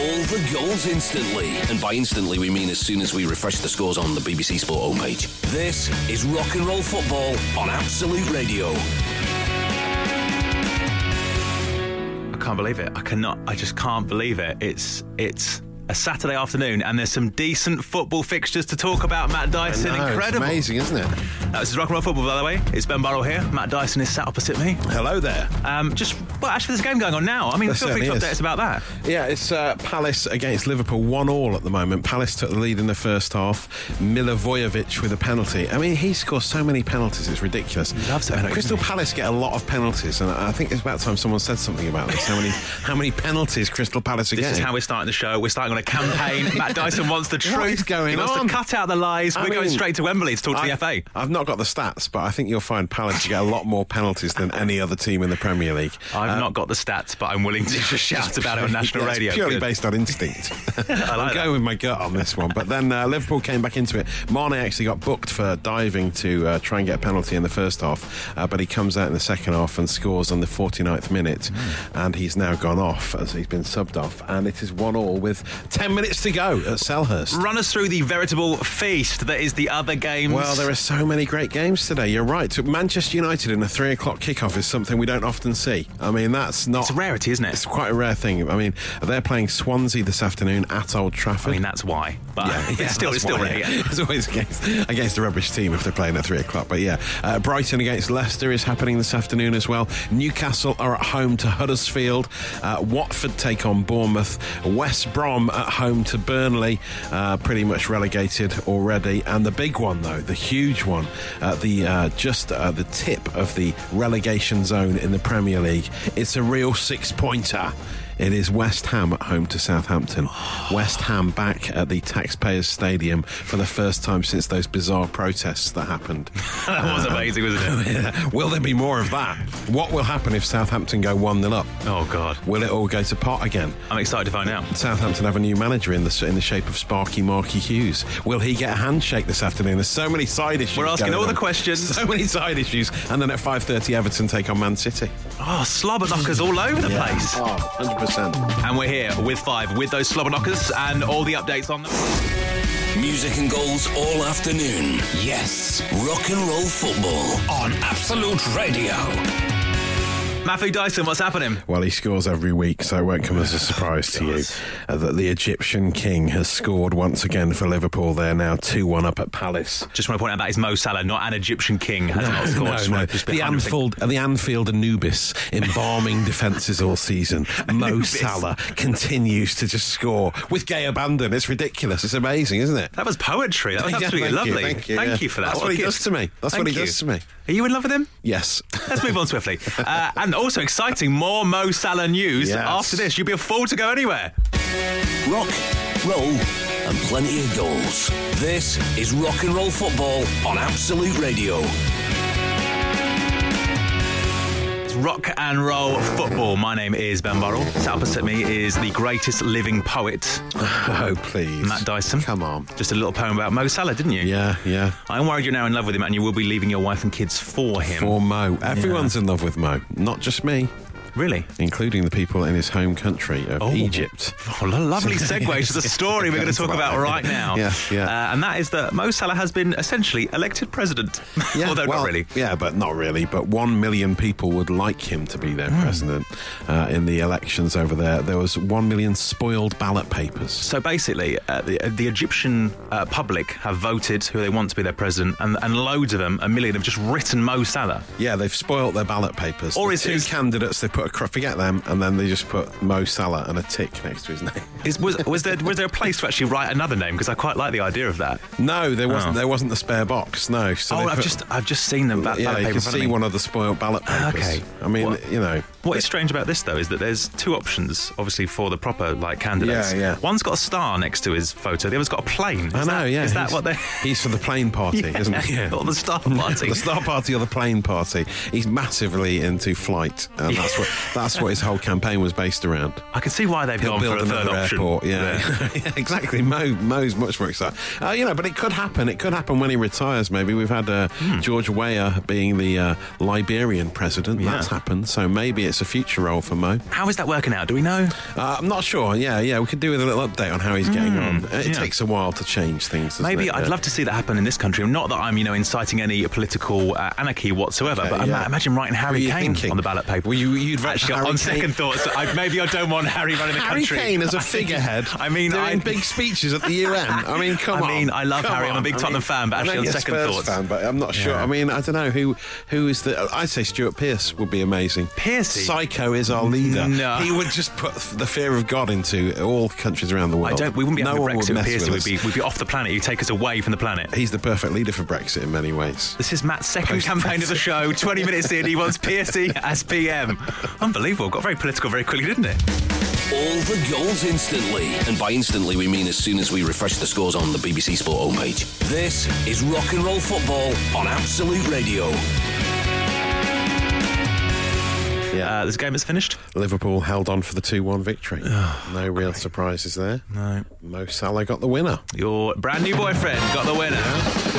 all the goals instantly. And by instantly, we mean as soon as we refresh the scores on the BBC Sport homepage. This is Rock and Roll Football on Absolute Radio. I can't believe it. I cannot. I just can't believe it. It's it's a Saturday afternoon, and there's some decent football fixtures to talk about. Matt Dyson, No, it's incredible. amazing, isn't it? Uh, this is Rock and Roll Football, by the way. It's Ben Burrell here. Matt Dyson is sat opposite me. Hello there. Um, just well, actually, there's a game going on now. I mean, There feel free to certainly update is. us about that. Yeah, it's uh, Palace against Liverpool, one all at the moment. Palace took the lead in the first half. Milivojevic with a penalty. I mean, he scores so many penalties, it's ridiculous. He loves penalties, Crystal doesn't he? Palace get a lot of penalties, and I think it's about time someone said something about this. How many, how many penalties Crystal Palace are This is getting? how we're starting the show. We're starting on a campaign. Matt Dyson wants the truth. What is going he wants on? to cut out the lies. I we're going straight to Wembley to talk to I've, the FA. I've not got the stats, but I think you'll find Palace get a lot more penalties than any other team in the Premier League. I've Uh, not got the stats, but I'm willing to just shout about it on national Yeah, it's radio. purely Good. based on instinct. I like I'm that. going with my gut on this one. But then uh, Liverpool came back into it. Mane actually got booked for diving to uh, try and get a penalty in the first half, uh, but he comes out in the second half and scores on the 49th minute. Hmm. And he's now gone off as he's been subbed off. And it is one all with 10 minutes to go at Selhurst. Run us through the veritable feast that is the other games. Well, there are so many great games today. You're right. Manchester United in a three o'clock kickoff is something we don't often see. I mean, that's not. It's a rarity, isn't it? It's quite a rare thing. I mean, they're playing Swansea this afternoon at Old Trafford. I mean, that's why. But it's still, it's still why, rare. yeah. yeah. It's always against, against a rubbish team if they're playing at three o'clock. But yeah, uh, Brighton against Leicester is happening this afternoon as well. Newcastle are at home to Huddersfield. Uh, Watford take on Bournemouth. West Brom at home to Burnley, uh, pretty much relegated already. And the big one, though, the huge one, uh, the uh, just uh, the tip of the relegation zone in the Premier League. It's a real six pointer. It is West Ham at home to Southampton. West Ham back at the Taxpayers Stadium for the first time since those bizarre protests that happened. that was um, amazing, wasn't it? will there be more of that? What will happen if Southampton go 1 0 up? Oh, God. Will it all go to pot again? I'm excited to find out. Southampton have a new manager in the in the shape of Sparky Marky Hughes. Will he get a handshake this afternoon? There's so many side issues. We're asking all the questions. So many side issues, and then at 5:30, Everton take on Man City. Oh, slobber knockers all over the place. Oh, 100 percent. And we're here with five, with those slobber knockers and all the updates on them. Music and goals all afternoon. Yes, Rock and Roll Football on Absolute Radio. Matthew Dyson, what's happening? Well, he scores every week, so it won't come as a surprise to you uh, that the Egyptian king has scored once again for Liverpool. They're now 2 1 up at Palace. Just want to point out that is Mo Salah, not an Egyptian king. Has not scored. Just want to just be The Anfield, uh, the Anfield Anubis embalming defences all season. Mo Salah continues to just score with gay abandon. It's ridiculous. It's amazing, isn't it? That was poetry. That was Yeah, absolutely thank you, thank you, yeah. for that. That's What what he gift. does to me. That's what Thank he does to me. Are you in love with him? Yes. Let's move on swiftly. Uh, and also exciting, more Mo Salah news. Yes. After this, you'll be a fool to go anywhere. Rock, roll, and plenty of goals. This is Rock and Roll Football on Absolute Radio. Rock and roll football. My name is Ben Burrell. Sat opposite me is the greatest living poet, oh, please. Matt Dyson. Come on. Just a little poem about Mo Salah, didn't you? Yeah, yeah. I'm worried you're now in love with him and you will be leaving your wife and kids for him. For Mo. Everyone's in love with Mo, not just me. Really? including the people in his home country of Oh. Egypt. Oh, lo- lovely segue to the story we're going to talk about right now. Yeah, yeah. Uh, and that is that Mo Salah has been essentially elected president. Although well, not really. Yeah, but not really. But one million people would like him to be their Hmm. president uh, in the elections over there. There was one million spoiled ballot papers. So basically, uh, the, the Egyptian uh, public have voted who they want to be their president, and, and loads of them, a million, have just written Mo Salah. Yeah, they've spoilt their ballot papers. Or the is two his- candidates they put a cr- forget them, and then they just put Mo Salah and a tick next to his name. Is, was, was there was there a place to actually write another name? Because I quite like the idea of that. No, there wasn't. Oh. There wasn't the spare box. No. So oh, I've put- just I've just seen them. Ba- yeah, ballot you can in front of see one of the spoiled ballot ah, papers. Okay. I mean, What- you know. What is strange about this though is that there's two options, obviously for the proper like candidates. Yeah, yeah. One's got a star next to his photo. The other's got a plane. Is I know, that, yeah. Is that what they? He's for the plane party, isn't he? Yeah. Or the star party. the Star Party or the Plane Party. He's massively into flight, and that's what that's what his whole campaign was based around. I can see why they've He'll gone build for a third another option. airport. Yeah, Yeah, exactly. Mo Mo's much more excited. Uh, you know, but it could happen. It could happen when he retires. Maybe we've had uh, George Weah being the uh, Liberian president. Hmm. Yeah. That's happened. So maybe it's a future role for Mo. How is that working out? Do we know? Uh, I'm not sure. Yeah, yeah, we could do with a little update on how he's getting on. It yeah. takes a while to change things. Maybe it? I'd Yeah. love to see that happen in this country. Not that I'm, you know, inciting any political uh, anarchy whatsoever, Okay, but yeah. ima- imagine writing Harry Kane thinking? on the ballot paper. Well, you, Actually, Harry on Kane. second thoughts, I, maybe I don't want Harry running the Harry country. Kane as a figurehead. I mean, doing I, big speeches at the UN. I mean, come I on. I mean, I love Come Harry. I'm a big I Tottenham mean, fan, but actually on second Spurs thoughts- fan, but I'm not sure. Yeah. I mean, I don't know who who is the. I'd say Stuart Pearce would be amazing. Pearcey? Psycho is our leader. No. he would just put the fear of God into all countries around the world. I don't. We wouldn't be no having one would Brexit. would be, we'd be off the planet. He'd take us away from the planet. He's the perfect leader for Brexit in many ways. This is Matt's second campaign of the show. 20 minutes in, he wants Pearcey as PM. Unbelievable. Got very political very quickly, didn't it? All the goals instantly. And by instantly, we mean as soon as we refresh the scores on the BBC Sport homepage. This is Rock and Roll Football on Absolute Radio. Uh, this game is finished. Liverpool held on for the 2 1 victory. no real surprises there. No. Mo Salah got the winner. Your brand new boyfriend got the winner.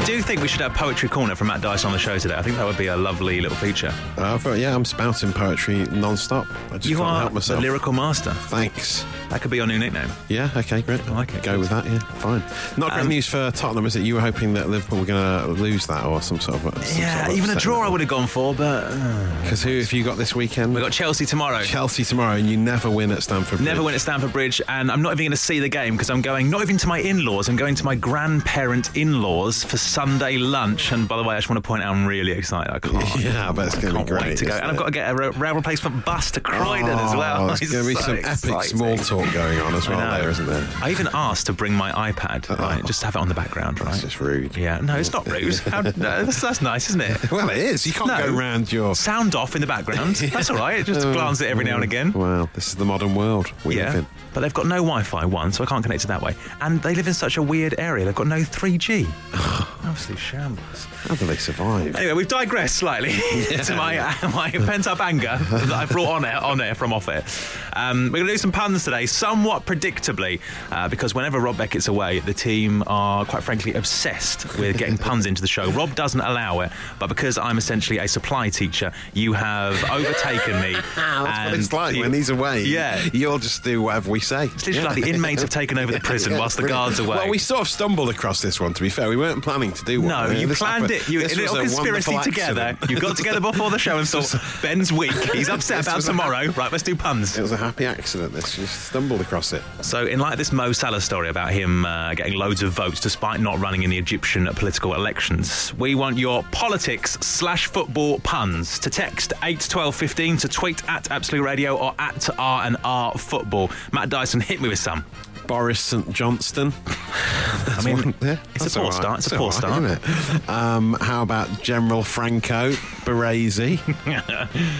I do think we should have Poetry Corner from Matt Dyson on the show today. I think that would be a lovely little feature. Uh, but yeah, I'm spouting poetry non stop. I just You can't are help the myself. lyrical master. Thanks. That could be your new nickname. Yeah, okay, great. I like it. Go with that, yeah, fine. Not great Um, news for Tottenham, is it? You were hoping that Liverpool were going to lose that or some sort of. Some Yeah, sort of even a draw I would have gone for, but uh, Because who have you got this weekend? we got Chelsea tomorrow. Chelsea tomorrow, and you never win at Stamford Bridge. Never went at Stamford Bridge, and I'm not even going to see the game because I'm going not even to my in-laws. I'm going to my grandparent in-laws for Sunday lunch. And by the way, I just want to point out I'm really excited. I can't. Yeah, but it's going to be great. wait to go, and I've got to get a ra- rail replacement bus to Croydon as well. Oh, There's It's going to be so some epic exciting. small talk going on as well, know. there, isn't there? I even asked to bring my iPad, right, just to have it on the background, right? That's just rude. Yeah, no, it's not rude. How, no, that's, that's nice, isn't it? Well, it is. You can't No. go round your. Sound off in the background. That's all right. Just oh, glance at it every now and again. Well, this is the modern world we live Yeah, in. but they've got no Wi-Fi one, so I can't connect to that way. And they live in such a weird area. They've got no 3G. Absolute shambles. How do they survive? Anyway, we've digressed slightly to my uh, my pent-up anger that I brought on air, on air from off air. Um, we're going to do some puns today, somewhat predictably, uh, because whenever Rob Beckett's away, the team are quite frankly obsessed with getting puns into the show. Rob doesn't allow it, but because I'm essentially a supply teacher, you have overtaken me. That's what it's like you- when he's away. Yeah. You'll just do whatever we say. It's literally like the inmates have taken over the prison whilst the guards are away. Well, we sort of stumbled across this one, to be fair. We weren't planning to do one. No, you this planned happened- it. You this in a was little conspiracy together. accident. You got together before the show and thought, Ben's weak. He's upset about tomorrow. Right, let's do puns. It was a happy accident. This just stumbled across it. So, in light of this Mo Salah story about him uh, getting loads of votes despite not running in the Egyptian political elections, we want your politics slash football puns to text eight twelve fifteen to tweet at Absolute Radio or at R and R Football. Matt Dyson, hit me with some. Boris St Johnston. I mean, it's a poor start. It's a poor start. Isn't it? Um, how about General Franco Baresi?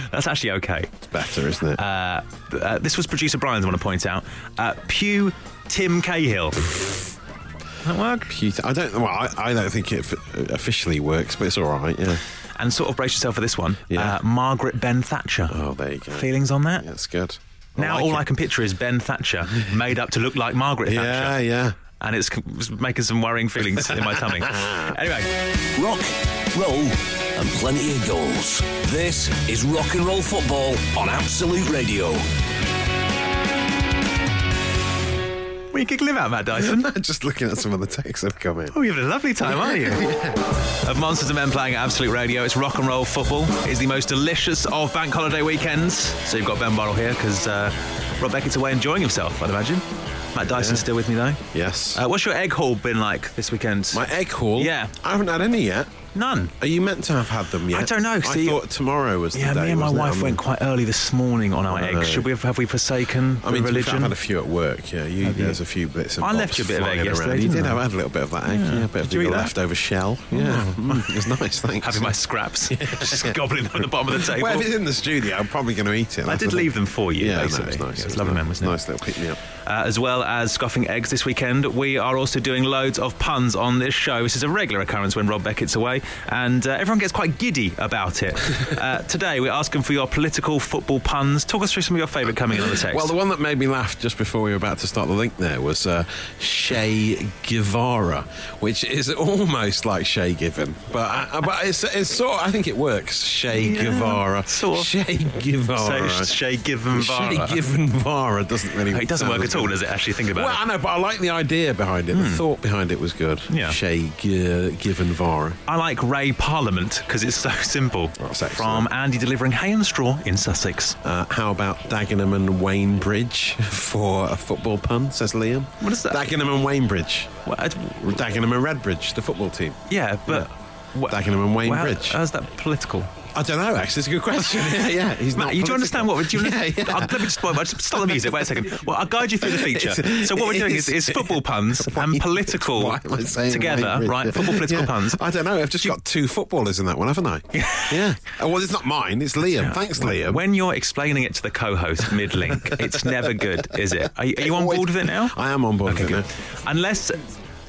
That's actually okay. It's better, isn't it? Uh, uh, this was producer Brian's, I want to point out. Uh, Pew Tim Cahill. that work? Cute. I don't. Well, I, I don't think it f- officially works, but it's all right. Yeah. And sort of brace yourself for this one. Yeah. Uh, Margaret Ben Thatcher. Oh, there you go. Feelings on that? That's good. Now like all it. I can picture is Ben Thatcher made up to look like Margaret Thatcher. yeah. And it's making some worrying feelings in my tummy. Anyway, Rock, roll, and plenty of goals. This is Rock and Roll Football on Absolute Radio. Are you giggling about, Matt Dyson? Just looking at some of the texts that have come in. Oh, you're having a lovely time, aren't you? Of Monsters and Men playing at Absolute Radio, it's rock and roll football. It's the most delicious of bank holiday weekends. So you've got Ben Burrell here because uh, Rob Beckett's away enjoying himself, I'd imagine. Matt Dyson's still with me though. Yes. Uh, what's your egg haul been like this weekend? My egg haul. Yeah. I haven't had any yet. None. Are you meant to have had them yet? I don't know, I thought tomorrow was the Yeah, day. me and my wasn't it? wife went quite early this morning on our I know. eggs. Should we have, have we forsaken I mean, religion? I've had a few at work. Yeah, you, there's a few bits. I left you a bit of egg yesterday. You did. I? have had a little bit of that egg. Yeah, a bit Did of you the eat that? leftover shell. Yeah, Mm, it was nice. Thanks. Having my scraps, just gobbling them at the bottom of the table. Well, if it's in the studio, I'm probably going to eat it. I did leave them for you, Yeah, basically. it's nice. Yeah, It was lovely, man, it? Nice little pick me up. Uh, as well as scoffing eggs this weekend, we are also doing loads of puns on this show. This is a regular occurrence when Rob Beckett's away. and uh, everyone gets quite giddy about it. uh, today, we're asking for your political football puns. Talk us through some of your favourite coming in on the text. Well, the one that made me laugh just before we were about to start the link there was uh, Shay Guevara, which is almost like Shay Given, but uh, but it's, it's sort. Of, I think it works. Shay Yeah, Guevara, sort of. Shay Guevara. so Shay Given Vara. Shay. Given Vara doesn't really. It doesn't work as at all, does it? Actually, think about Well, I know, but I like the idea behind it. The thought behind it was good. Hmm. Yeah. Shay G- Given Vara. I like Ray Parliament because it's so simple. That's excellent. From Andy delivering hay and straw in Sussex. Uh, how about Dagenham and Waynebridge for a football pun? Says Liam. What is that? Dagenham and Waynebridge. Well, I- Dagenham and Redbridge, the football team. yeah, but. wha- Dagenham and well, Waynebridge. How's that political? I don't know. Actually, it's a good question. yeah, yeah. He's Matt, not. you do understand what we're doing? Yeah, yeah. I'll, let me just, well, just stop the music. Wait a second. Well, I'll guide you through the feature. So what we're doing is, is football puns and political Why am I saying together, right? Football political Yeah. puns. I don't know. I've just got two footballers in that one, haven't I? yeah. Oh, well, it's not mine. It's Liam. Thanks, Liam. When you're explaining it to the co-host mid-link, it's never good, is it? Are, you- are you on board with it now? I am on board Okay, with it good. now. Unless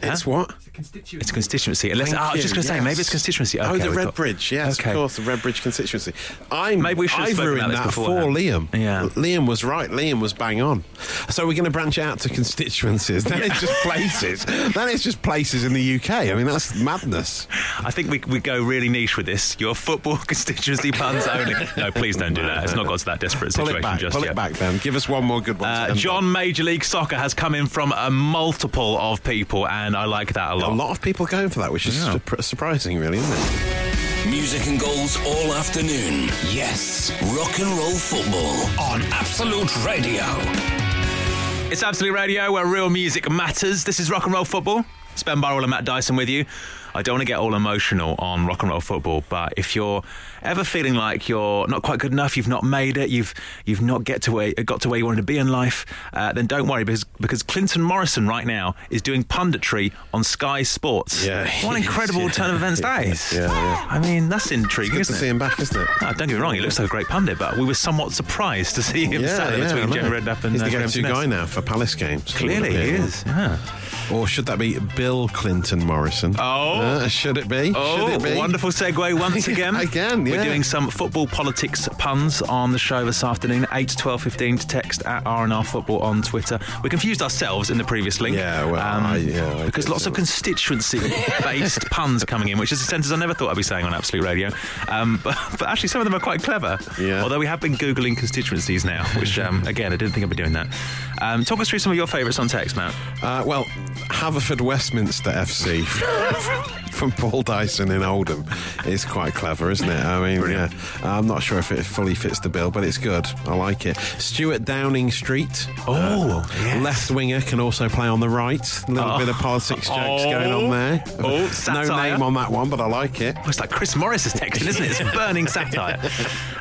It's what? it's a constituency. Unless Thank oh, I was just going to say yes. maybe it's constituency. Okay, oh, the we've got- Redbridge, yes, Okay. of course, the Redbridge constituency. I'm, Maybe we should have I've spoken about ruined that for beforehand. Liam. Yeah. Liam was right. Liam was bang on. So we're going to branch out to constituencies. Then it's just places. then it's just places in the UK. I mean, that's madness. I think we, we go really niche with this. Your football constituency puns only. No, please don't do that. It's not got to that desperate Pull situation it back. just Pull yet. it back, Ben. Give us one more good one. Uh, end John Major League Soccer has come in from a multiple of people, and I like that a lot. A lot of people going for that, which is Yeah. su- surprising, really, isn't it? Music and goals all afternoon. Yes, rock and roll football on Absolute Radio. It's Absolute Radio, where real music matters. This is Rock and Roll Football. It's Ben Burrell and Matt Dyson with you. I don't want to get all emotional on rock and roll football, but if you're ever feeling like you're not quite good enough, you've not made it, you've you've not get to where got to where you wanted to be in life, uh, then don't worry because because Clinton Morrison right now is doing punditry on Sky Sports. Yeah, what an is, incredible yeah. turn of events that is. Yeah, yeah. I mean, that's intriguing, Good to isn't see it? him back, isn't it? No, don't get me wrong, he looks like a great pundit, but we were somewhat surprised to see him sat there I between know. Redknapp and He's uh, the go-to guy now for Palace games. Clearly, he is. Yeah. Or should that be Bill Clinton Morrison? Oh. Uh, should it be? Oh, should it be? wonderful segue once again. Again, We're doing some football politics puns on the show this afternoon, 8 to 12 15 to text at RNR Football on Twitter. We confused ourselves in the previous link. Um, Yeah, well, I- yeah, I because lots so. of constituency-based puns are coming in, which is a sentence I never thought I'd be saying on Absolute Radio. Um, but, but actually, some of them are quite clever. Yeah. Although we have been Googling constituencies now, which, um, again, I didn't think I'd be doing that. Um, talk us through some of your favourites on text, Matt. Uh, well, Haverford Westminster FC from Paul Dyson in Oldham is quite clever, isn't it? I mean, yeah, I'm not sure if it fully fits the bill, but it's good. I like it. Stuart Downing Street. Oh, yes. Left winger can also play on the right. A little Oh. bit of politics jokes Oh. going on there. Oh, no name on that one, but I like it. Oh, it's like Chris Morris is texting, isn't it? It's burning satire.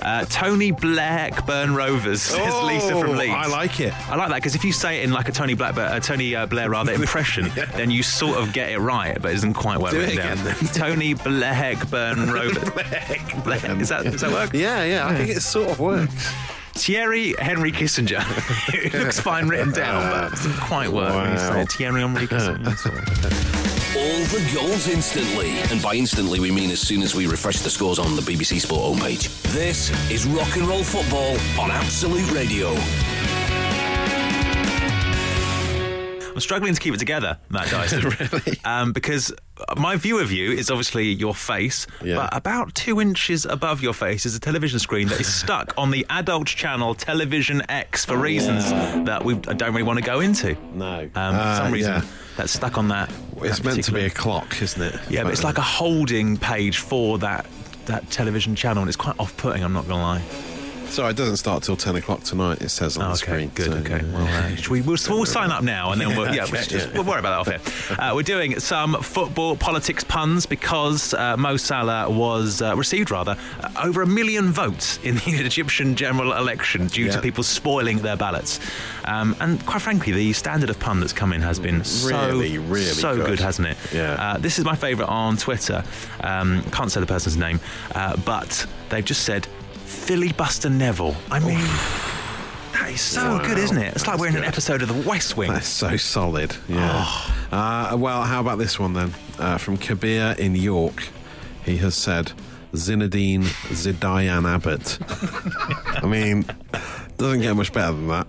Uh, Tony Blackburn Rovers, says Lisa from Oh, Leeds. I like it. I like that because if you say it in like a Tony Blackburn, uh, Tony uh, Blair rather impression, then you sort of get it right, but it isn't quite well Do it down. Tony Blackburn Rovers. Black- Is that does that work? Yeah, yeah, I think it sort of hmm. works. Thierry Henry Kissinger. it looks fine written down, but it doesn't quite work when you say Thierry Henry Kissinger. All the goals instantly. And by instantly, we mean as soon as we refresh the scores on the BBC Sport homepage. This is rock and roll football on Absolute Radio. I'm struggling to keep it together, Matt Dyson. Really? Um, because my view of you is obviously your face, Yeah. but about two inches above your face is a television screen that is stuck on the adult channel Television X for reasons that we don't really want to go into. No. Um, for Uh, some reason, yeah. that's stuck on that. It's that meant to be a clock, isn't it? Yeah, but it's like a holding page for that that television channel, and it's quite off-putting. I'm not going to lie. So it doesn't start till 10 o'clock tonight, it says on Oh, the okay, screen. good. so, okay, yeah. well, uh, we, we'll, we'll sign up now, and then we'll, yeah, we'll, just, we'll worry about that off here. Uh, we're doing some football politics puns because uh, Mo Salah was uh, received rather uh, over a million votes in the Egyptian general election due to people spoiling their ballots. Um, and quite frankly, the standard of pun that's come in has been so Really, really so good. good, hasn't it? Yeah. Uh, this is my favourite on Twitter. Um, can't say the person's name, uh, but they've just said filibuster Neville. I mean. That is so Wow, good, isn't it? It's like we're in an episode of The West Wing. That's so solid. Yeah. Oh. Uh, well, how about this one then? Uh, from Kabir in York. he has said Zinedine Zidane Abbott. I mean, doesn't get much better than that.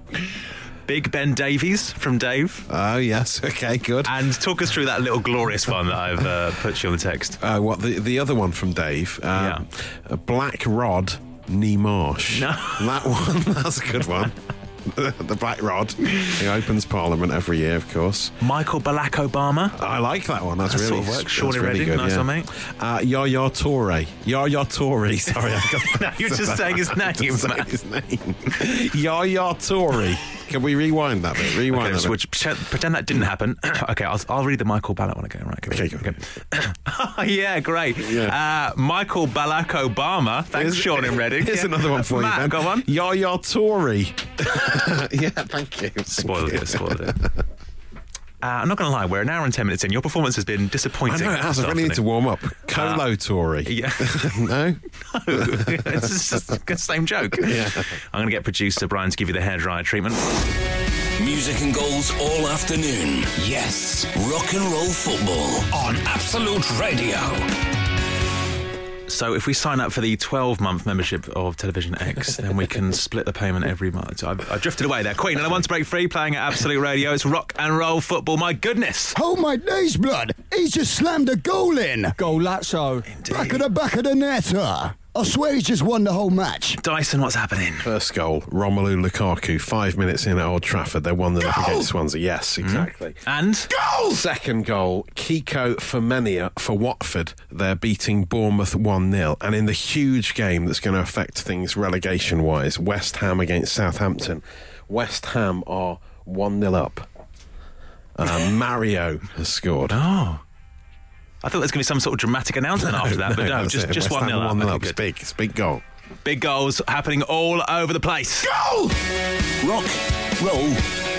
Big Ben Davies from Dave. Oh, yes. Okay, good. And talk us through that little glorious one that I've uh, put you on the text. Uh, what the the other one from Dave? Uh, a Black Rod Knee Marsh. No. That one, that's a good one. the Black Rod. He opens Parliament every year, of course. Michael Barack Obama. I like that one. That's That really sort of Shawnee really Redding, good, nice yeah. one, mate. Uh, Yaya Toure. Yaya Toure. Sorry, I got No, you're just saying his name, Just saying his name. Yaya Toure. Can we rewind that bit? Rewind Okay, that so bit. pretend, that didn't happen. okay, I'll, I'll read the Michael Ballot one again. Right, Okay, go. Oh, yeah, great. Yeah. Uh, Michael Barack Obama. Thanks, Here's- Sean in Reading. Here's Yeah. another one for Matt, you, Ben. Go on. Yaya Toure. yeah, thank you. Thank Spoiled you. it, spoiled it. Uh, I'm not going to lie, we're an hour and 10 minutes in. Your performance has been disappointing. I disappointing. know it has. this I really need to warm up. Colo Tory. Yeah. no? it's just the same joke. Yeah. I'm going to get producer Brian to give you the hairdryer treatment. Music and goals all afternoon. Yes, rock and roll football on Absolute Radio. So if we sign up for the 12 month membership of Television X, then we can split the payment every month. I, I drifted away there. Queen and I want to break free playing at Absolute Radio. It's rock and roll football. My goodness. Oh my days, blood! He's just slammed a goal in. Goal, Golazzo. Back of the back of the net. I swear he's just won the whole match. Dyson, what's happening? First goal, Romelu Lukaku, five minutes in at Old Trafford. They're 1 0 up against Swansea. Yes, exactly. And Goal! Second goal, Kiko Femenia for Watford. They're beating Bournemouth 1 0. And in the huge game that's going to affect things relegation wise, West Ham against Southampton. West Ham are 1 0 up. Uh, Mario has scored. oh, I thought there was going to be some sort of dramatic announcement after that, but no, that's just it. just West one Ham nil up. 1-0 up. It's good. big. It's big goal. Big goals happening all over the place. Goal! Rock, roll,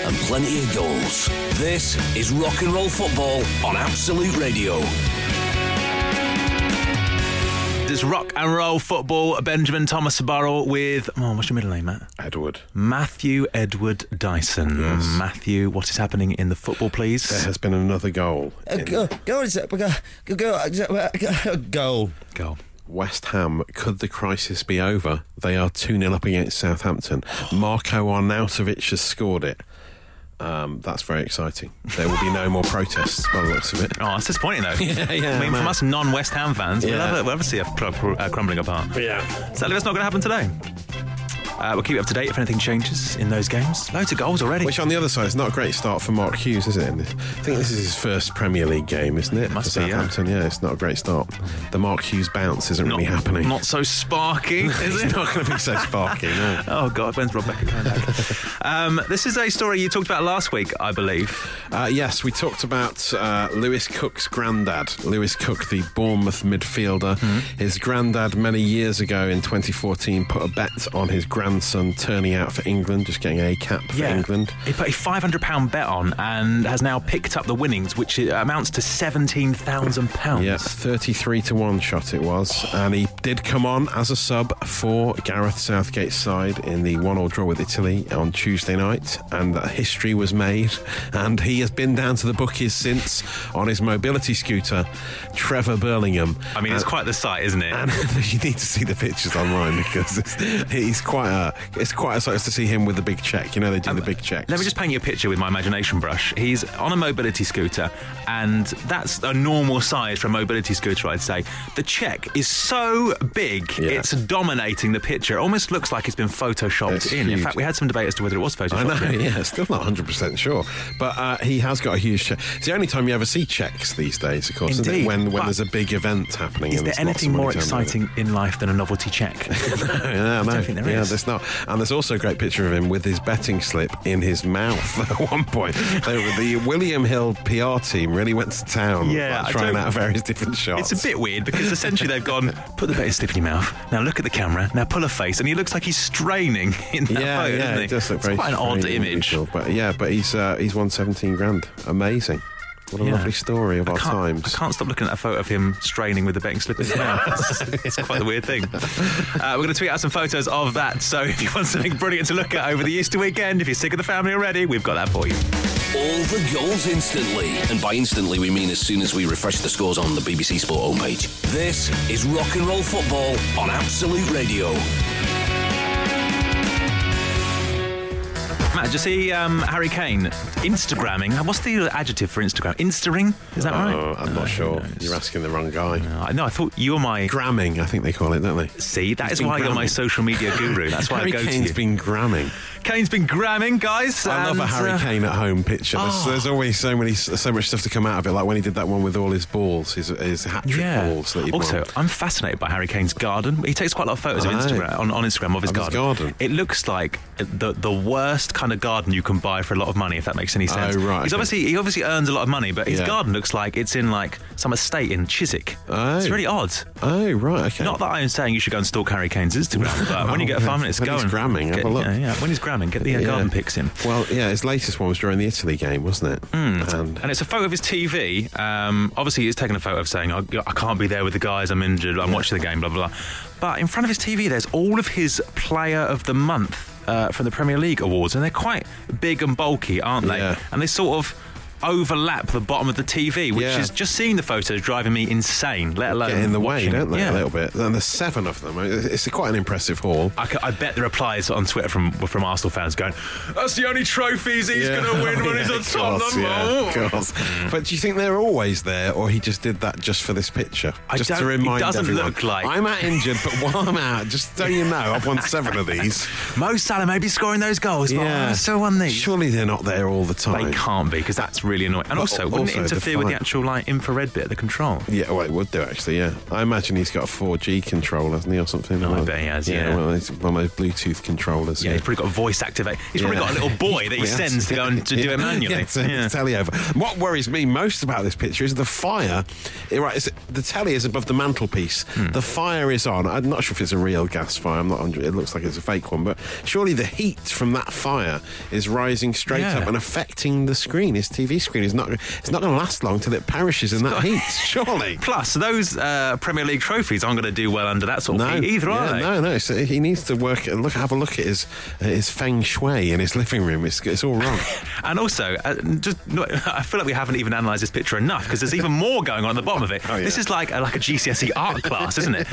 and plenty of goals. This is rock and roll football on Absolute Radio. This is rock and roll football. Benjamin Thomas Barrell with oh, what's your middle name, Matt? Edward. Matthew Edward Dyson. Yes. Matthew, what is happening in the football, please? There has been another goal. Uh, in- Go, go, go, go, uh, go, uh, goal. Go. West Ham, could the crisis be over? They are 2 0 up against Southampton. Marko Arnautovic has scored it. Um, that's very exciting. There will be no more protests by the looks of it. Oh, that's disappointing though. Yeah, yeah, I mean, man. from us non-West Ham fans, we'll, Yeah. have a, we'll have to see a club uh, crumbling apart. Yeah. Sadly, that's not going to happen today. Uh, we'll keep you up to date if anything changes in those games. Loads of goals already. Which on the other side is not a great start for Mark Hughes, is it? I think this is his first Premier League game, isn't it? Must for be, yeah. Southampton, yeah. It's not a great start. The Mark Hughes bounce isn't not, really happening. Not so sparking, is it? not going to be so sparky, no. Oh God, when's Rob Beckett coming back? um, this is a story you talked about last week, I believe. Uh, yes, we talked about uh, Lewis Cook's granddad. Lewis Cook, the Bournemouth midfielder. Mm-hmm. His granddad, many years ago in 2014, put a bet on his grandson turning out for England, just getting a cap for England. He put a £500 bet on and has now picked up the winnings, which amounts to £17,000. Yeah, 33 to 1 shot it was. And he did come on as a sub for Gareth Southgate's side in the 1 all draw with Italy on Tuesday night. And history was made. And he has been down to the bookies since on his mobility scooter, Trevor Burlingham. I mean, it's quite the sight, isn't it? and you need to see the pictures online because it's, he's quite a it's quite a sight to see him with the big check. You know they do the big checks. Um, Let me just paint you a picture with my imagination brush. He's on a mobility scooter, and that's a normal size for a mobility scooter, I'd say. The check is so big, Yeah. it's dominating the picture. It almost looks like it's been photoshopped It's in. In fact, we had some debate as to whether it was photoshopped. I know, in. yeah, still not 100% sure. But uh, he has got a huge check. It's the only time you ever see checks these days, of course, Indeed. When, when But there's a big event happening. Is there anything more to hand over. exciting in life than a novelty check? yeah, no, don't think there yeah, is. There's not. And there's also a great picture of him with his betting slip in his mouth at one point. They- the William Hill PR team really went to town Yeah, like, trying out various different shots. It's a bit weird because essentially they've gone, put the betting slip in your mouth. Now look at the camera. Now pull a face, and he looks like he's straining in that yeah, photo, yeah, doesn't he? it does look it's very quite an odd image. unusual, But yeah, but he's uh, he's won 17 grand. Amazing. What a Yeah. lovely story of I our times. I can't stop looking at a photo of him straining with the betting slip in his mouth. It's, it's quite a weird thing. Uh, we're going to tweet out some photos of that. So if you want something brilliant to look at over the Easter weekend, if you're sick of the family already, we've got that for you. All the goals instantly. And by instantly, we mean as soon as we refresh the scores on the BBC Sport homepage. This is Rock and Roll Football on Absolute Radio. You see um, Harry Kane Instagramming? What's the adjective for Instagram? Instaring? Is that right? Oh, I'm not sure. You're asking the wrong guy. Uh, no, I thought you were my. Gramming, I think they call it, don't they? See, that is been why you're my gramming. social media guru. That's why Harry I go Kane's to you. Kane's been gramming. Kane's been gramming, guys. I love a and, Harry uh, Kane at home picture. There's, Oh. there's always so many, so much stuff to come out of it. Like when he did that one with all his balls, his, his hat trick Yeah. balls. That he'd Also. I'm fascinated by Harry Kane's garden. He takes quite a lot of photos of I know. Instagram on, on Instagram of his Of his garden. garden. It looks like the the worst kind of garden you can buy for a lot of money, if that makes any sense. Oh, right, He's okay. obviously he obviously earns a lot of money, but his Yeah. garden looks like it's in like some estate in Chiswick. Oh. It's really odd. oh right, okay. Not that I'm saying you should go and stalk Harry Kane's Instagram, but when you get five minutes, when go he's and gramming, have a look. Yeah, yeah, when he's gramming, get the uh, Yeah. garden pics in. Well, yeah, his latest one was during the Italy game, wasn't it? And And it's a photo of his TV. Um, obviously, he's taken a photo of saying, I, I can't be there with the guys, I'm injured, I'm watching the game, blah, blah, blah. But in front of his TV, there's all of his Player of the Month uh, from the Premier League awards, and they're quite big and bulky, aren't they? Yeah. And they sort of overlap the bottom of the TV, which Yeah. is just seeing the photos driving me insane, let alone. get in the way, watching don't they? Yeah. A little bit. And there's seven of them. It's quite an impressive haul. I bet the replies on Twitter from from Arsenal fans going, "That's the only trophies he's Yeah. going to win Oh, when he's on top." course, number. of course. Oh. Hmm. But do you think they're always there, or he just did that just for this picture? I just to it remind doesn't everyone. look like- I'm out injured, but while I'm out, just so you know, I've won seven of these. Mo Salah may be scoring those goals, but Yeah, I still won these. Surely they're not there all the time. They can't be because that's really annoying. And also, wouldn't it also the interfere with the actual like infrared bit of the control? Yeah, well, it would do actually. Yeah, I imagine he's got a 4G controller, hasn't he, or something? Oh, I bet he has, yeah. one, of those, one of those Bluetooth controllers. Yeah, he's probably got a voice activate. He's probably got a little boy that he sends to go and to do it manually. Yeah, to, Yeah. telly over. What worries me most about this picture is the fire. Eh, right, the telly is above the mantelpiece. Hmm. The fire is on. I'm not sure if it's a real gas fire. I'm not. 100 It looks like it's a fake one, but surely the heat from that fire is rising straight Yeah. up and affecting the screen. His TV screen is not. It's not going to last long till it perishes in that heat. Surely. Plus, those uh, Premier League trophies aren't going to do well under that sort of No, heat either, are yeah, they? no, no. So he needs to work. Look, have a look at his uh, his feng shui in his living room. It's, it's all wrong. And also, uh, just I feel like we haven't even analysed this picture enough because there's even more going on at the bottom of it. Oh, yeah. This is like a, like a GCSE art class, isn't it?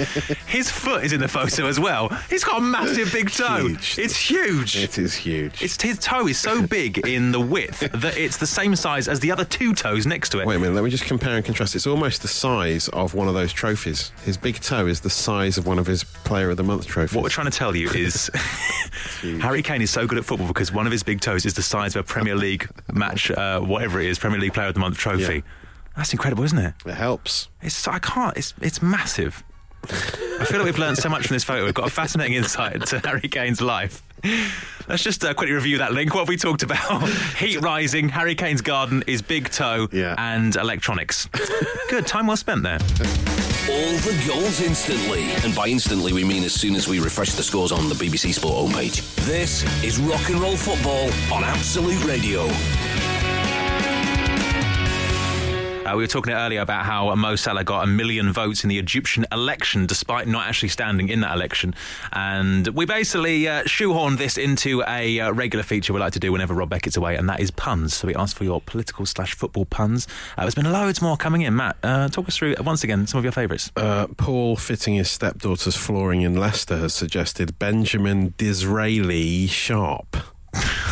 His foot is in the photo as well. He's got a massive big toe. Huge. It's huge. it is huge. It's his toe is so big in the width that it's the same size as the other two toes next to it. Wait a minute, let me just compare and contrast. It's almost the size of one of those trophies. His big toe is the size of one of his Player of the Month trophies. What we're trying to tell you is Harry Kane is so good at football because one of his big toes is the size of a Premier League match, uh, whatever it is, Premier League Player of the Month trophy. Yeah. That's incredible, isn't it? It helps. It's I can't. It's it's massive. I feel like we've learned so much from this photo. We've got a fascinating insight to Harry Kane's life. Let's just uh, quickly review that link. What have we talked about? Heat rising, Harry Kane's garden, is big toe, Yeah. and electronics. Good time well spent there. All the goals instantly. And by instantly, we mean as soon as we refresh the scores on the BBC Sport homepage. This is Rock and Roll Football on Absolute Radio. Uh, we were talking earlier about how Mo Salah got a million votes in the Egyptian election despite not actually standing in that election. And we basically uh, shoehorned this into a uh, regular feature we like to do whenever Rob Beckett's away, and that is puns. So we asked for your political slash football puns. Uh, there's been loads more coming in. Matt, uh, talk us through, once again, some of your favourites. Uh, Paul, fitting his stepdaughter's flooring in Leicester, has suggested Benjamin Disraeli Sharp.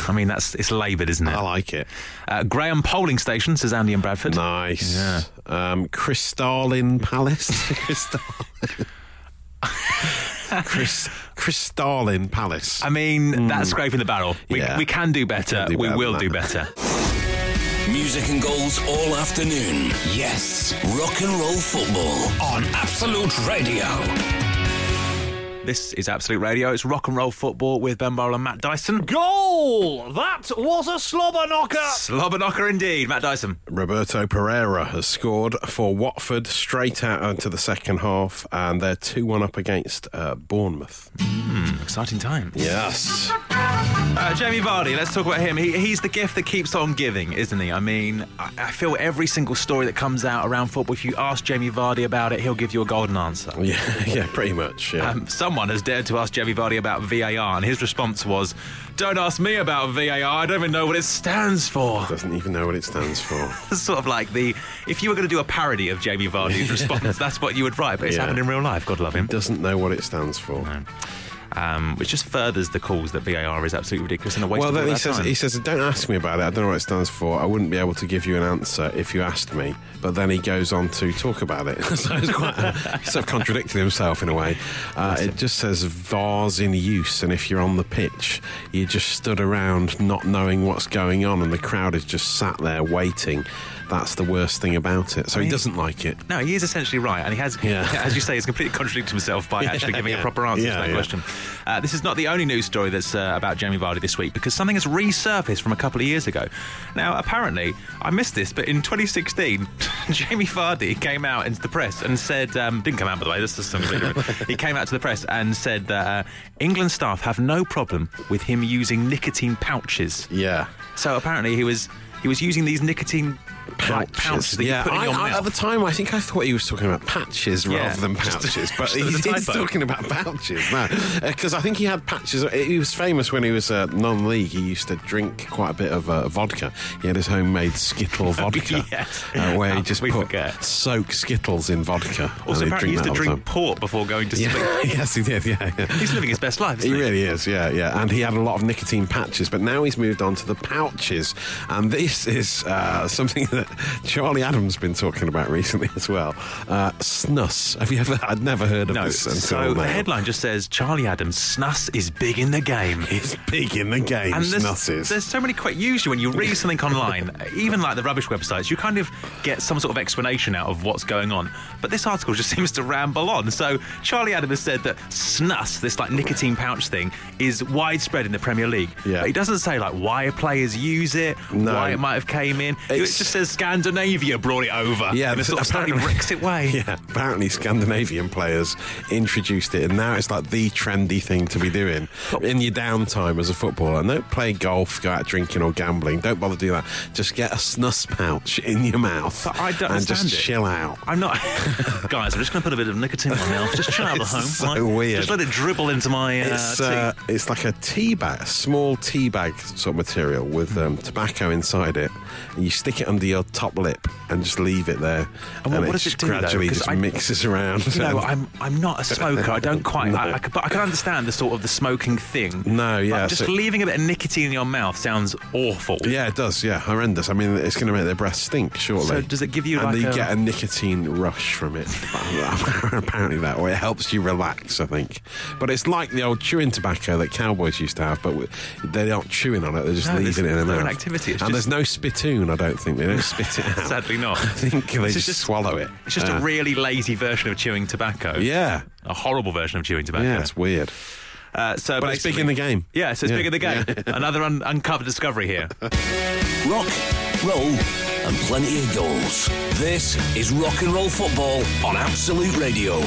I mean, that's it's laboured, isn't it? I like it. Uh, Graham Polling Station, says Andy and Bradford. Nice. Yeah. Um, Crystalline Palace. Crystal. Chris, Crystalline Palace. I mean, that's scraping the barrel. We, Yeah. we can do better. do we better will do better. Music and goals all afternoon. Yes, rock and roll football on Absolute Radio. This is Absolute Radio. It's rock and roll football with Ben Burrell and Matt Dyson. Goal! That was a slobber knocker! Slobber knocker indeed, Matt Dyson. Roberto Pereyra has scored for Watford straight out into the second half, and they're 2 1 up against uh, Bournemouth. Exciting times. Yes. Uh, Jamie Vardy, let's talk about him. He, he's the gift that keeps on giving, isn't he? I mean, I, I feel every single story that comes out around football, if you ask Jamie Vardy about it, he'll give you a golden answer. Yeah, yeah, pretty much. Yeah. Um, someone someone has dared to ask Jamie Vardy about VAR, and his response was, "Don't ask me about VAR. I don't even know what it stands for." Doesn't even know what it stands for. Sort of like the if you were going to do a parody of Jamie Vardy's response, that's what you would write. But it's Yeah. happened in real life. God love him. Doesn't know what it stands for. Um, which just furthers the calls that VAR is absolutely ridiculous and a waste Well, of then he says, time. he says, don't ask me about it. I don't know what it stands for. I wouldn't be able to give you an answer if you asked me. But then he goes on to talk about it. so it's quite, he sort of contradicted himself in a way. Uh, it just says VAR's in use, and if you're on the pitch, you just stood around not knowing what's going on, and the crowd is just sat there waiting. That's the worst thing about it. So he doesn't like it. No, he is essentially right, and he has, Yeah. as you say, he's completely contradicted himself by actually giving a proper answer to that question. Uh, this is not the only news story that's uh, about Jamie Vardy this week because something has resurfaced from a couple of years ago. Now, apparently, I missed this, but in 2016, Jamie Vardy came out into the press and said, um, didn't come out by the way, this is something. He came out to the press and said that uh, England staff have no problem with him using nicotine pouches. Yeah. So apparently, he was he was using these nicotine like, pouches that yeah, you put in I, I- at the time, I think I thought he was talking about patches Yeah, rather than pouches, but just he, as a he's talking about pouches now because I think he had patches. He was famous when he was uh, non-league. He used to drink quite a bit of uh, vodka. He had his homemade Skittle vodka, Yes. uh, where he just we put forget? soak Skittles in vodka. Also, and he'd apparently, he used to that all the drink time. port before going to sleep. Yeah, yes, he did. Yeah, yeah. He's living his best life. Isn't He he, really is, yeah, yeah. And he had a lot of nicotine patches, but now he's moved on to the pouches. And this is uh, something that Charlie Adam's been talking about recently as well. Uh, snus. Have you ever? I'd never heard of No, this until so now. the headline just says Charlie Adams snus is big in the game. It's big in the game. And there's, snus is. there's so many quite usually when you read something online, even like the rubbish websites, you kind of get some sort of explanation out of what's going on. But this article just seems to ramble on. So Charlie Adams has said that snus, this like nicotine pouch thing, is widespread in the Premier League. Yeah. But he doesn't say like why players use it, No. why it might have came in. It just says Scandinavia brought it over. Yeah, in a sort of slightly Brexit way. Yeah, apparently Scandinavian players introduced it, and now it's like the trendy thing to be doing in your downtime as a footballer. And don't play golf, go out drinking or gambling. Don't bother do that. Just get a snus pouch in your mouth I don't and just it. chill out. I'm not, guys. I'm just going to put a bit of nicotine in my mouth. Just chill out at home. so right? weird. Just let it dribble into my uh, It's tea. uh, it's like a tea bag, a small tea bag sort of material with um, tobacco inside it, and you stick it under your top lip and just leave it there, And what- what it does it do, though? just I- mixes around. No, I'm I'm not a smoker. I don't quite. No. I, can, but I can understand the sort of the smoking thing. No, yeah, just so- leaving a bit of nicotine in your mouth sounds awful. Yeah, it does. Yeah, horrendous. I mean, it's going to make their breath stink shortly. So does it give you and like you a- get a nicotine rush from it? Apparently, that way it helps you relax. I think, but it's like the old chewing tobacco that cowboys used to have, but they're not chewing on it; they're just No, leaving it in their mouth. activity, and just- there's no spittoon. I don't think they don't spit it out. Sadly not. I think they It's just, just- swallow it. It's just Uh, a really lazy version of chewing tobacco. yeah, A horrible version of chewing tobacco. yeah, it's weird. Uh, so But it's big in the game. Yeah, so it's Yeah, big in the game. yeah. Another un- uncovered discovery here. Rock, roll, and plenty of goals. This is rock and roll football on Absolute Radio.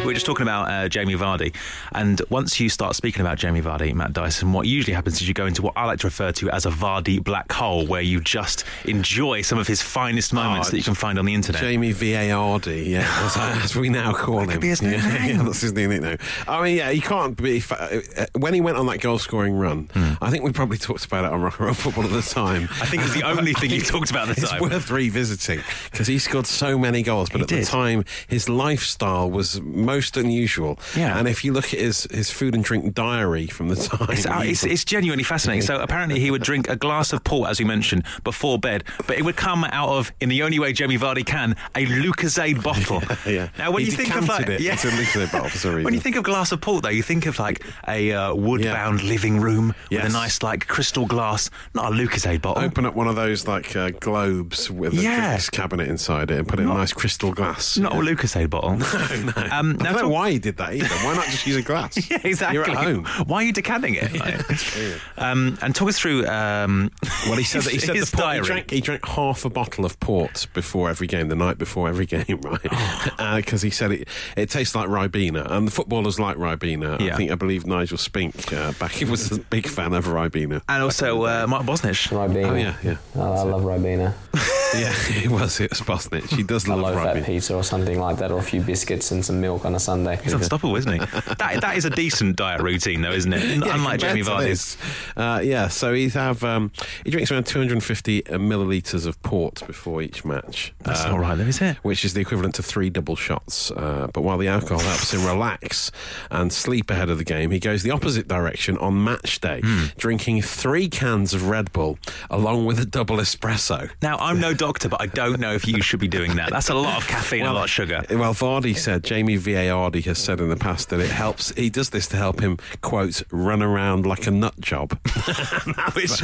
We were just talking about uh, Jamie Vardy, and once you start speaking about Jamie Vardy, Matt Dyson, what usually happens is you go into what I like to refer to as a Vardy black hole, where you just enjoy some of his finest moments Oh, that you can find on the internet. Jamie VARD, yeah, as, as we now call him. be his yeah, name. yeah, that's his new nickname. I mean, yeah, he can't be. fa- uh, When he went on that goal scoring run, I think we probably talked about it on Rock and Roll Football at the time. I think it's the only thing you talked about at the It's time. It's worth revisiting because he scored so many goals, but He at did. the time his lifestyle was most unusual. Yeah. and if you look at his, his food and drink diary from the time, It's, it's, it's genuinely fascinating. So apparently he would drink a glass of port, as you mentioned, before bed, but it would come out of, in the only way Jamie Vardy can, a Lucozade bottle. yeah. Now, when He you think of like, it into a Lucozade bottle for some when you think of glass of port, though, you think of like a uh, wood-bound living room Yes. with a nice like crystal glass, not a Lucozade bottle. Open up one of those like uh, globes with a Yeah. cabinet inside it and put it in a nice crystal glass. Not a Lucozade bottle. No, no. Um, I don't know why he did that either. Why not just use a glass? Yeah, exactly. You're at home. Why are you decanting it? Like- um, and talk us through. Um, Well, he said that he said the port, he drank he drank half a bottle of port before every game, the night before every game, right? Because he said it it tastes like Ribena, and the footballers like Ribena. Yeah. I think I believe Nigel Spink uh, back he was a big fan of Ribena. and also uh, Mark Bosnich. Ribena. Oh yeah, yeah. I, I love Ribena. Yeah, it was. It was Bosnich. She does love a love low fat pizza or something like that, or a few biscuits and some milk on a Sunday. He's unstoppable, isn't he? That, that is a decent diet routine, though, isn't it? Yeah, Unlike Jamie to Vardy's. Uh, yeah, so he's have um, he drinks around 250 millilitres of port before each match. That's Um, not right, though, is it? Which is the equivalent to three double shots. Uh, but while the alcohol helps him relax and sleep ahead of the game, he goes the opposite direction on match day, Hmm. drinking three cans of Red Bull along with a double espresso. Now, I'm no doctor, but I don't know if you should be doing that. That's a lot of caffeine and a lot of sugar. Well, Vardy said, Jamie Vardy has said in the past that it helps, he does this to help him, quote, run around like a nut job. Which,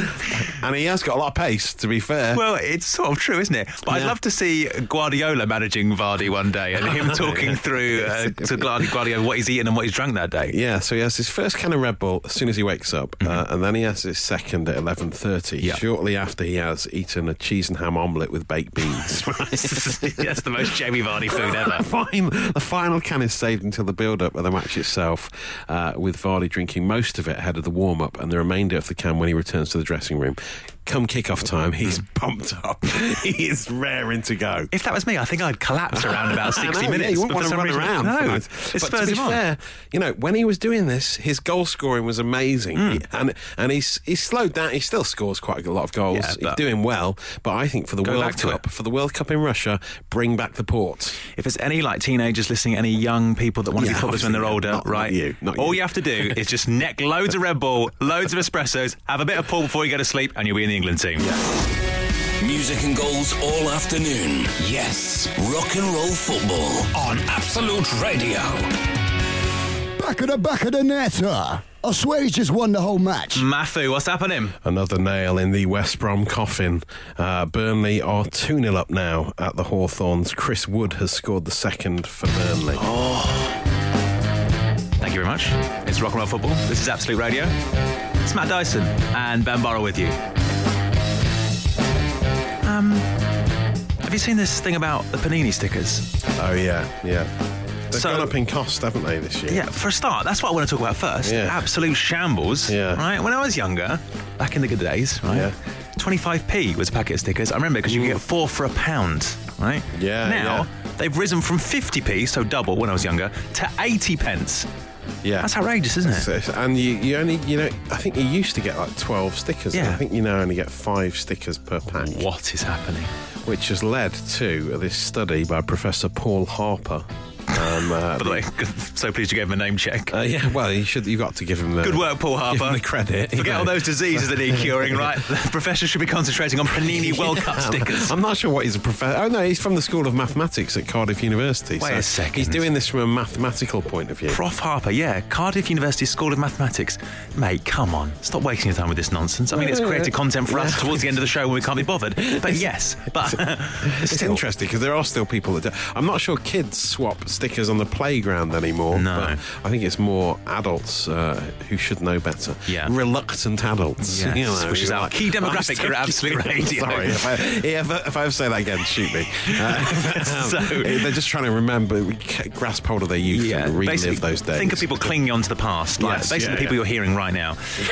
and he has got a lot of pace, to be fair. well, it's sort of true, isn't it? But I'd love to see Guardiola managing Vardy one day and him talking through uh, to Guardi- Guardiola what he's eaten and what he's drunk that day. yeah, so he has his first can of Red Bull as soon as he wakes up, uh, and then he has his second at eleven thirty. Mm-hmm. Yeah. Shortly after he has eaten a cheese and ham omelette with baked beans. That's the most Jamie Vardy food ever. Fine. The final can is saved until the build-up of the match itself, uh, with Vardy drinking most of it ahead of the warm-up, and the remainder of the can when he returns to the dressing room. Come kick-off time, he's pumped up. he is raring to go. If that was me, I think I'd collapse around about 60 know, minutes. Yeah, you wouldn't want to run reason- around. No, for it spurs to be him on. fair, you know, when he was doing this, his goal scoring was amazing. He- and and he's he's slowed down. He still scores quite a lot of goals. Yeah, he's doing well, but I think for the World Cup, for the World Cup in Russia, bring back the port. If there's any like teenagers listening, any young people that want to Yeah, be footballers when they're older, not- not right? you, not All you. you have to do is just neck loads of Red Bull, loads of espressos, have a bit of Paul before you go to sleep, and you'll be in the England team. Music and goals all afternoon. Yes, rock and roll football on Absolute Radio. Back of the back of the net. uh. I swear he's just won the whole match. Matthew, what's happening? Another nail in the West Brom coffin. Uh, Burnley are 2 0 up now at the Hawthorns. Chris Wood has scored the second for Burnley. Thank you very much. It's Rock and Roll Football. This is Absolute Radio. It's Matt Dyson and Ben Burrow with you. Um, have you seen this thing about the Panini stickers? Oh, yeah, yeah. They've So- gone up in cost, haven't they, this year? Yeah, for a start, that's what I want to talk about first. Yeah. Absolute shambles. Yeah. Right? When I was younger, back in the good days, right? Yeah. 25p was a packet of stickers. I remember because you could get four for a pound, right? Yeah, Now, yeah. they've risen from 50p, so double when I was younger, to 80 pence. Yeah. That's outrageous, isn't it? It's- and you, you only, you know, I think you used to get like 12 stickers. Yeah. I think you now only get five stickers per pack, What is happening? which has led to this study by Professor Paul Harper. Um, uh, By the way, so pleased you gave him a name check. uh, yeah, well, you should. You've got to give him the Good work, Paul Harper. The credit. you Forget know. all those diseases that need curing, right? The professor should be concentrating on Panini World Cup stickers. I'm not sure what he's a professor. Oh no, he's from the School of Mathematics at Cardiff University. Wait so a second. He's doing this from a mathematical point of view. Prof Harper, yeah, Cardiff University School of Mathematics. Mate, come on, stop wasting your time with this nonsense. I mean, it's created content for us towards the end of the show when we can't be bothered. But yes, but It's still. interesting because there are still people that do. I'm not sure kids swap stickers on the playground anymore. No. but I think it's more adults uh, who should know better. Yeah. reluctant adults. Yes, you know, which is our key demographic "I'm still here Absolute Radio. Sorry, if I, yeah, if, I, if I ever say that again, shoot me. Uh, So- they're just trying to remember, grasp hold of their youth and relive those days. Think of people clinging on to the past, like Yes, basically yeah, the people yeah. you're hearing right now.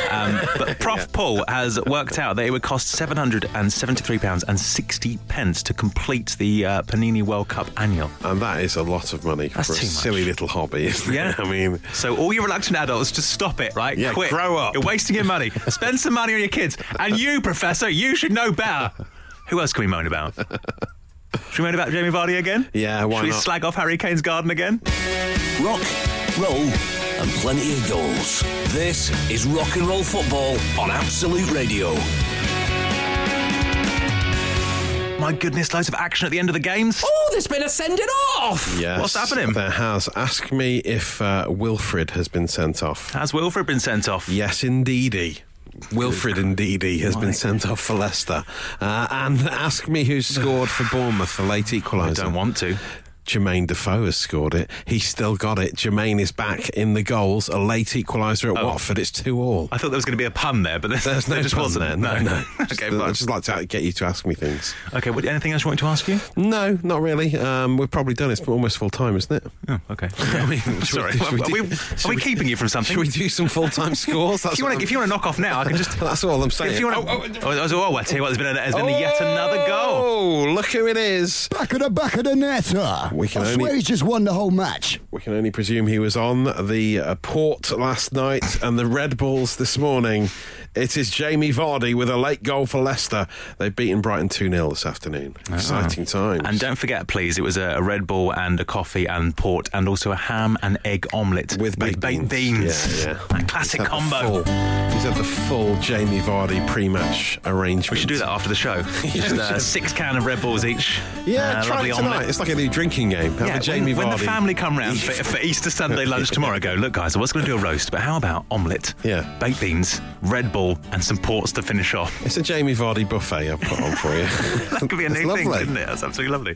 Um, but Prof Paul has worked out that it would cost seven hundred and seventy-three pounds and sixty pence to complete the uh, Panini World Cup annual. And that is a lot of money That's for a much. silly little hobby, isn't Yeah. it? I mean, So all you reluctant adults, just stop it, right? Yeah, Quit. grow up. You're wasting your money. Spend some money on your kids. And you, Professor, you should know better. Who else can we moan about? Should we moan about Jamie Vardy again? Yeah, why Should we not? slag off Harry Kane's garden again? Rock, roll, and plenty of goals. This is rock and roll football on Absolute Radio. My goodness, loads of action at the end of the games. Oh, there's been a sending off! yes. What's happening? There has. Ask me if uh, Wilfred has been sent off. Has Wilfred been sent off? Yes, indeedy. Wilfred Ndidi has been sent off for Leicester. Uh, and ask me who scored for Bournemouth, the late equaliser. I don't want to. Jermaine Defoe has scored it. He's still got it. Jermaine is back in the goals. A late equaliser at Oh. Watford. It's two all. I thought there was going to be a pun there, but there's, There's no there just pun wasn't. there. No, no. okay, Just- fine. I'd just like to get you to ask me things. Okay, what, anything else you want to ask you? No, not really. Um, we've probably done it. It's almost full time, isn't it? Oh, okay. I mean, Sorry, we- should we are we, do- are we keeping you from something? Should we do some full time scores? That's if you want to if you want to knock off now, I can just. I'm- That's all I'm saying. If you want to, oh, oh, oh, I tell you what, there's been, a, there's been yet another goal. Oh, look who it is. Back of the back of the net. We can I only- swear he's just won the whole match. We can only presume he was on the uh, port last night and the Red Bulls this morning. It is Jamie Vardy with a late goal for Leicester. They've beaten Brighton 2 0 this afternoon. Exciting times. And don't forget, please, it was a, Red Bull and a coffee and port and also a ham and egg omelette with baked, beans. Yeah, yeah. That classic He's combo. full- he's had the full Jamie Vardy pre match arrangement. We should do that after the show. Just uh, six can of Red Bulls each. Yeah, uh, try it tonight. It's like a new drinking game. Have Yeah, a Jamie when, when the family come round for, for Easter Sunday lunch tomorrow, go, look, guys, I was going to do a roast, but how about omelette, Yeah. baked beans, Red Bull, and some ports to finish off? It's a Jamie Vardy buffet I've put on for you. That could be a new thing, couldn't it? That's absolutely lovely.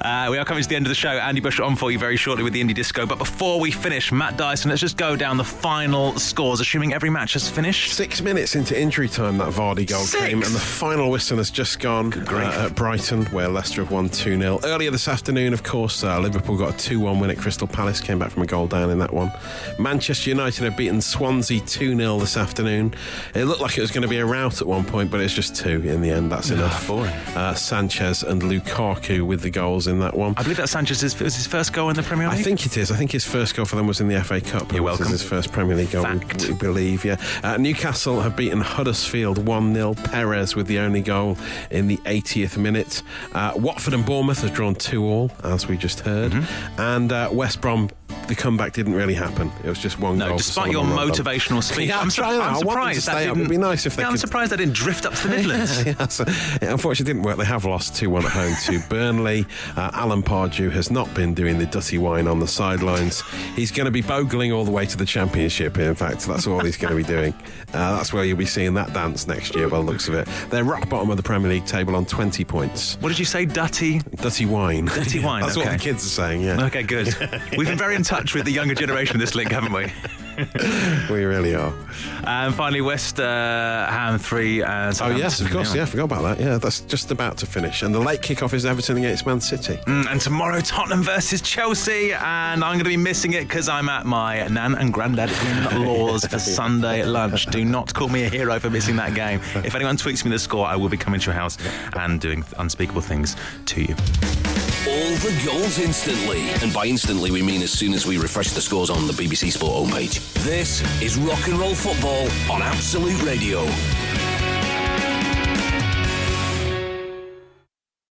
Uh, we are coming to the end of the show. Andy Bush on for you very shortly with the Indie Disco. But before we finish, Matt Dyson, let's just go down the final scores, assuming every match has finished. Six minutes into injury time, that Vardy goal Six? came, and the final whistle has just gone uh, at Brighton, where Leicester have won 2 0. Earlier this afternoon, of course, uh, Liverpool got a 2 1 win at Crystal Palace, came back from a goal down in that one. Manchester United have beaten Swansea 2 0 this afternoon. It looked like it was going to be a rout at one point, but it's just two in the end. That's enough. boring. Uh, Sanchez and Lukaku with the goals in that one. I believe that Sanchez's was his first goal in the Premier League. I think it is. I think his first goal for them was in the FA Cup. You're is welcome. his first Premier League goal, we, we believe, yeah. Uh, Newcastle have beaten Huddersfield 1 0. Perez with the only goal in the 80th minute. Uh, Watford and Bournemouth have drawn 2 all, as we just heard. Mm-hmm. And uh, West Brom, the comeback didn't really happen. It was just one No, goal. despite your motivational speech, Yeah, I'm trying. I'm surprised that up. didn't. It'd be nice if they yeah, I'm surprised that didn't drift up to the Midlands. yeah, so it unfortunately didn't work. They have lost 2 1 at home to Burnley. Uh, Alan Pardew has not been doing the dutty wine on the sidelines. He's going to be bogling all the way to the Championship, in fact. That's all he's going to be doing. Uh, that's where you'll be seeing that dance next year, by the looks of it. They're rock bottom of the Premier League table on 20 points. What did you say, Dutty? Dutty wine. Dirty wine, That's what the kids are saying, yeah. Okay, good. We've been very in touch with the younger generation of this link, haven't we? We really are. And finally, West uh, Ham 3. Uh, Oh, yes, of course. Yeah, I forgot about that. Yeah, that's just about to finish. And the late kick-off is Everton against Man City. Mm, And tomorrow, Tottenham versus Chelsea. And I'm going to be missing it because I'm at my nan and granddad in laws for Sunday lunch. Do not call me a hero for missing that game. If anyone tweets me the score, I will be coming to your house and doing unspeakable things to you. All the goals instantly. And by instantly, we mean as soon as we refresh the scores on the BBC Sport homepage. This is Rock and Roll Football on Absolute Radio.